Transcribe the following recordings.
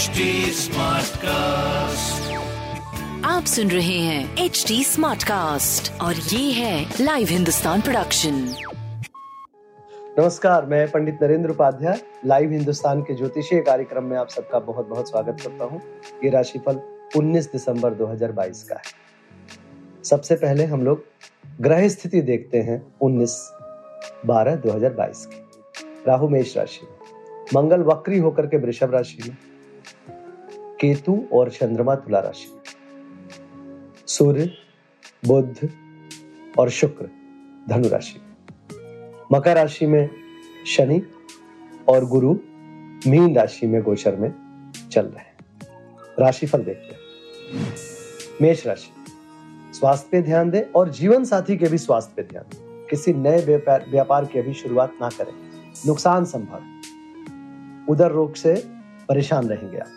HD Smartcast. आप सुन रहे हैं एच डी स्मार्ट कास्ट और ये है लाइव हिंदुस्तान प्रोडक्शन नमस्कार मैं पंडित नरेंद्र उपाध्याय लाइव हिंदुस्तान के ज्योतिषीय कार्यक्रम में आप सबका बहुत बहुत स्वागत करता हूँ। ये राशिफल 19 दिसंबर 2022 का है। सबसे पहले हम लोग ग्रह स्थिति देखते हैं 19 12 2022 की। राहु मेष राशि में मंगल वक्री होकर के वृषभ राशि में केतु और चंद्रमा तुला राशि। सूर्य, बुध और शुक्र धनु राशि। मकर राशि में शनि और गुरु मीन राशि में गोचर में चल रहे हैं। राशिफल देखते हैं। मेष राशि, स्वास्थ्य पे ध्यान दें और जीवन साथी के भी स्वास्थ्य पे ध्यान दें। किसी नए व्यापार की अभी शुरुआत ना करें। नुकसान संभव उदर रोग से परेशान रहेंगे आप।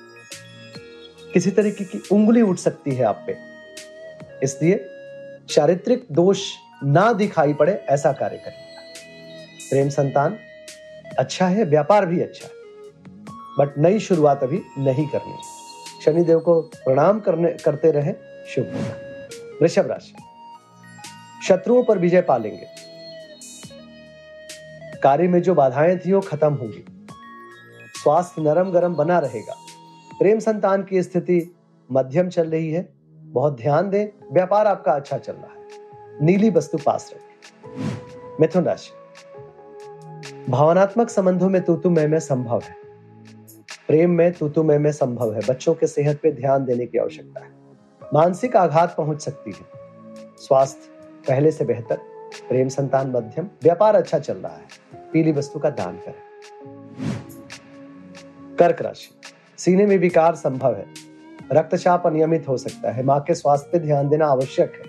किसी तरीके की उंगली उठ सकती है आप पे। इसलिए चारित्रिक दोष ना दिखाई पड़े, ऐसा कार्य करिएगा प्रेम संतान अच्छा है, व्यापार भी अच्छा है, बट नई शुरुआत अभी नहीं करनी। शनिदेव को प्रणाम करने, करते रहे, शुभ होगा। वृषभ राशि। शत्रुओं पर विजय पालेंगे। कार्य में जो बाधाएँ थी, वो खत्म होंगी। स्वास्थ्य नरम गरम बना रहेगा। प्रेम संतान की स्थिति मध्यम चल रही है। बहुत ध्यान दें, व्यापार आपका अच्छा चल रहा है। नीली वस्तु पास रखें। मिथुन राशि। भावनात्मक संबंधों में तूतु में संभव है। प्रेम में तूतु में संभव है। बच्चों के सेहत पे ध्यान देने की आवश्यकता है। मानसिक आघात पहुँच सकती है। स्वास्थ्य पहले से बेहतर। प्रेम संतान मध्यम। व्यापार अच्छा चल रहा है। पीली वस्तु का दान करें। कर्क राशि। सीने में विकार संभव है। रक्तचाप अनियमित हो सकता है। माँ के स्वास्थ्य पर ध्यान देना आवश्यक है।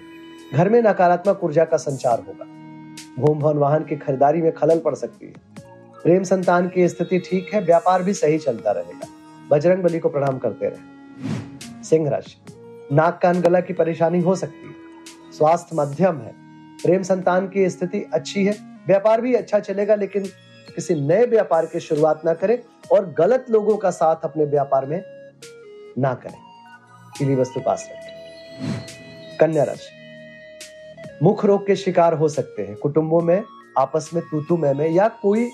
घर में नकारात्मक ऊर्जा का संचार होगा। भूम भवन वाहन की खरीदारी में खलल पड़ सकती है। प्रेम संतान की स्थिति ठीक है, व्यापार भी सही चलता रहेगा। बजरंग बली को प्रणाम करते रहे। सिंह राशि। नाक कान गला की परेशानी हो सकती है। स्वास्थ्य मध्यम है। प्रेम संतान की स्थिति अच्छी है। व्यापार भी अच्छा चलेगा, लेकिन किसी नए व्यापार की शुरुआत ना करें। और गलत लोगों का साथ अपने व्यापार में ना करें। पीली वस्तु पास रखें। कन्या राशि। मुख रोग के शिकार हो सकते हैं। कुटुंबों में आपस में तूतु में, में या कोई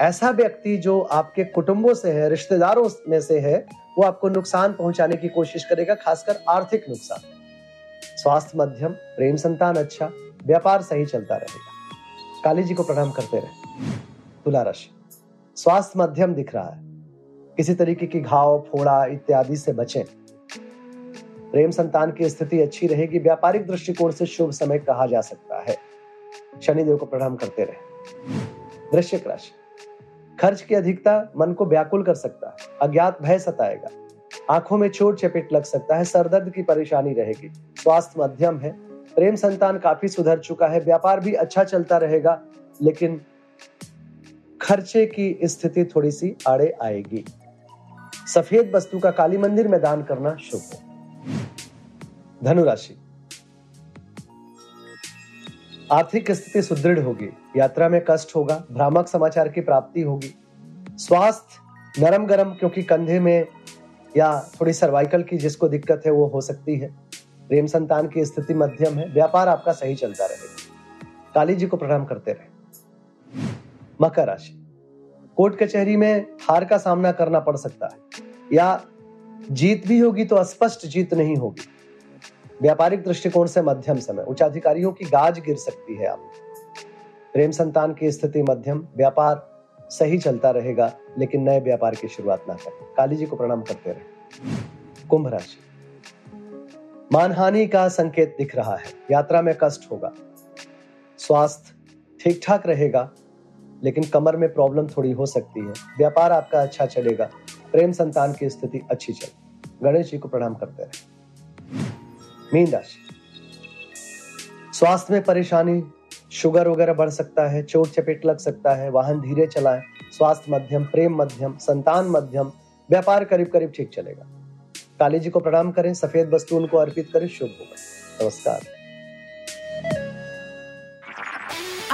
ऐसा व्यक्ति जो आपके कुटुंबों से है रिश्तेदारों में से है वो आपको नुकसान पहुँचाने की कोशिश करेगा खासकर आर्थिक नुकसान। स्वास्थ्य मध्यम प्रेम संतान अच्छा व्यापार सही चलता रहेगा। काली जी को प्रणाम करते रहे। तुला राशि। स्वास्थ्य मध्यम दिख रहा है। किसी तरीके की घाव, फोड़ा इत्यादि से बचें। प्रेम संतान की स्थिति अच्छी रहेगी, व्यापारिक दृष्टिकोण से शुभ समय कहा जा सकता है। शनिदेव को प्रणाम करते रहे। वृश्चिक राशि। खर्च की अधिकता मन को व्याकुल कर सकता है। अज्ञात भय सताएगा। आँखों में चोट चपेट लग सकता है। सरदर्द की परेशानी रहेगी। स्वास्थ्य मध्यम है। प्रेम संतान काफ़ी सुधर चुका है। व्यापार भी अच्छा चलता रहेगा, लेकिन खर्चे की स्थिति थोड़ी सी आड़े आएगी। सफ़ेद वस्तु का काली मंदिर में दान करना शुभ है। धनुराशि। आर्थिक स्थिति सुदृढ़ होगी। यात्रा में कष्ट होगा, भ्रामक समाचार की प्राप्ति होगी। स्वास्थ्य नरम गरम क्योंकि कंधे में या थोड़ी सर्वाइकल की जिसको दिक्कत है, वो हो सकती है। प्रेम संतान की स्थिति मध्यम है। व्यापार आपका सही चलता रहेगा। काली जी को प्रणाम करते रहे। मकर राशि। कोर्ट कचहरी में हार का सामना करना पड़ सकता है। या जीत भी होगी तो अस्पष्ट जीत नहीं होगी। व्यापारिक दृष्टिकोण से मध्यम समय। उच्चाधिकारियों की गाज गिर सकती है आप प्रेम संतान की स्थिति मध्यम। व्यापार सही चलता रहेगा, लेकिन नए व्यापार की शुरुआत ना करें। काली जी को प्रणाम करते रहे। कुंभ राशि। मानहानि का संकेत दिख रहा है। यात्रा में कष्ट होगा। स्वास्थ्य ठीक ठाक रहेगा। लेकिन कमर में प्रॉब्लम थोड़ी हो सकती है। व्यापार आपका अच्छा चलेगा। प्रेम संतान की स्थिति अच्छी चले। गणेश जी को प्रणाम करते रहे। मीन राशि। स्वास्थ्य में परेशानी, शुगर वगैरह बढ़ सकता है, चोट चपेट लग सकता है, वाहन धीरे चलाएँ, स्वास्थ्य मध्यम, प्रेम मध्यम, संतान मध्यम, व्यापार करीब करीब ठीक चलेगा। काली जी को प्रणाम करें, सफ़ेद वस्तु उनको अर्पित करें, शुभ होगा। नमस्कार।